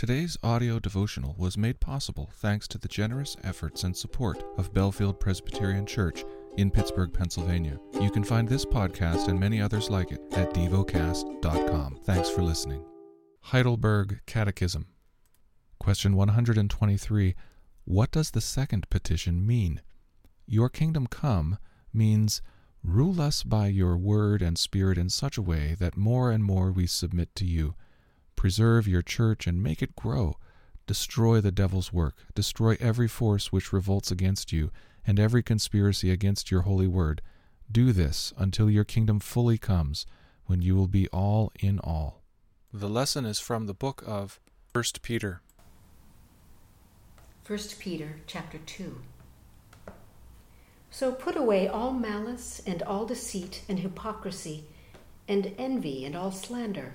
Today's audio devotional was made possible thanks to the generous efforts and support of Bellefield Presbyterian Church in Pittsburgh, Pennsylvania. You can find this podcast and many others like it at devocast.com. Thanks for listening. Heidelberg Catechism. Question 123 What does the second petition mean? Your kingdom come means rule us by your word and spirit in such a way that more and more we submit to you Preserve your church and make it grow. Destroy the devil's work. Destroy every force which revolts against you, and every conspiracy against your holy word. Do this until your kingdom fully comes, when you will be all in all. The lesson is from the book of 1 Peter. 1 Peter chapter 2. So put away all malice and all deceit and hypocrisy and envy and all slander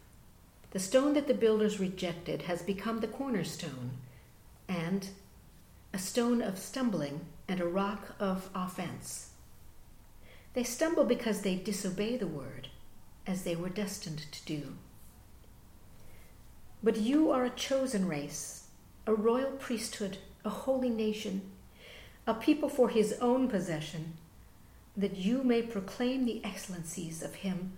the stone that the builders rejected has become the cornerstone, and a stone of stumbling and a rock of offense. They stumble because they disobey the word, as they were destined to do. But you are a chosen race, a royal priesthood, a holy nation, a people for his own possession, that you may proclaim the excellencies of him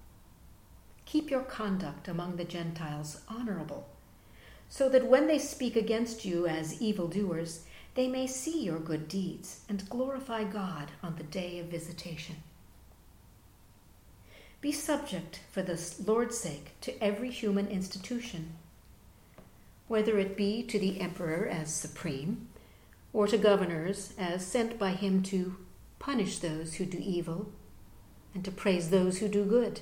Keep your conduct among the Gentiles honorable, so that when they speak against you as evildoers, they may see your good deeds and glorify God on the day of visitation. Be subject for the Lord's sake to every human institution, whether it be to the emperor as supreme, or to governors as sent by him to punish those who do evil and to praise those who do good.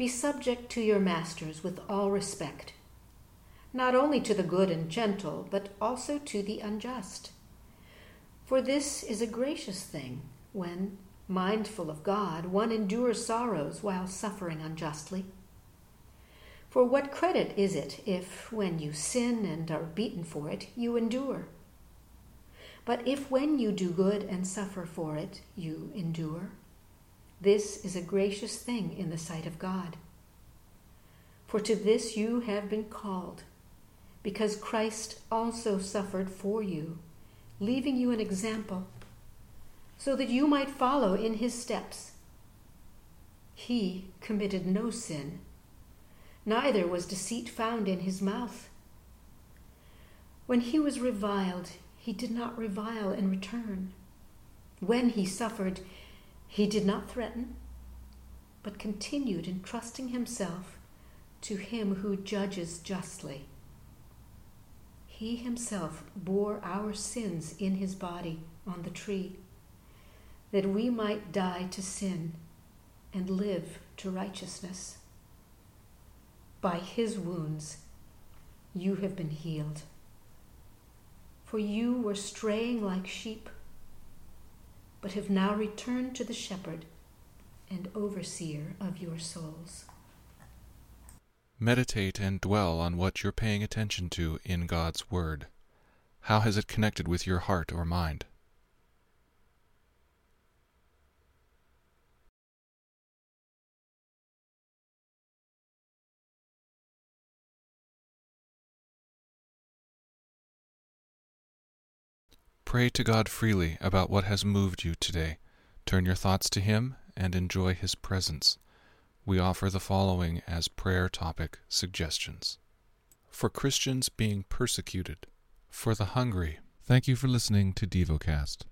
be subject to your masters with all respect, not only to the good and gentle, but also to the unjust. For this is a gracious thing when, mindful of God, one endures sorrows while suffering unjustly. For what credit is it if, when you sin and are beaten for it, you endure? But if when you do good and suffer for it, you endure, this is a gracious thing in the sight of God. For to this you have been called, because Christ also suffered for you, leaving you an example, so that you might follow in his steps. He committed no sin, neither was deceit found in his mouth. When he was reviled, he did not revile in return. When he suffered, he did not threaten, but continued entrusting himself to him who judges justly. He himself bore our sins in his body on the tree, that we might die to sin and live to righteousness. By his wounds you have been healed. For you were straying like sheep, but have now returned to the shepherd and overseer of your souls. Meditate and dwell on what you're paying attention to in God's Word. How has it connected with your heart or mind? Pray to God freely about what has moved you today. Turn your thoughts to Him and enjoy His presence. We offer the following as prayer topic suggestions For Christians being persecuted, for the hungry. Thank you for listening to DevoCast.